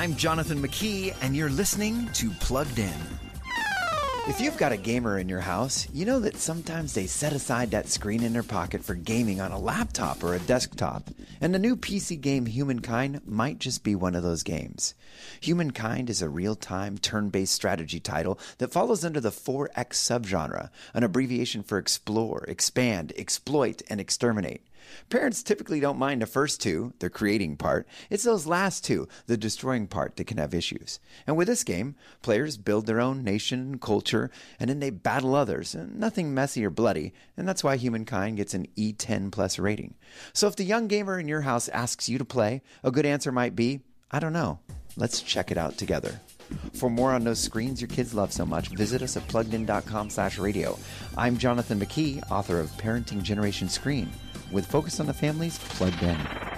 I'm Jonathan McKee, and you're listening to Plugged In. If you've got a gamer in your house, you know that sometimes they set aside that screen in their pocket for gaming on a laptop or a desktop. And the new PC game Humankind might just be one of those games. Humankind is a real time, turn based strategy title that follows under the 4X subgenre, an abbreviation for explore, expand, exploit, and exterminate. Parents typically don't mind the first two, the creating part. It's those last two, the destroying part, that can have issues. And with this game, players build their own nation and culture, and then they battle others. Nothing messy or bloody, and that's why Humankind gets an E10 plus rating. So if the young gamer in your house asks you to play, a good answer might be, I don't know. Let's check it out together. For more on those screens your kids love so much, visit us at pluggedin.com slash radio. I'm Jonathan McKee, author of Parenting Generation Screen with Focus on the Family's Plugged In.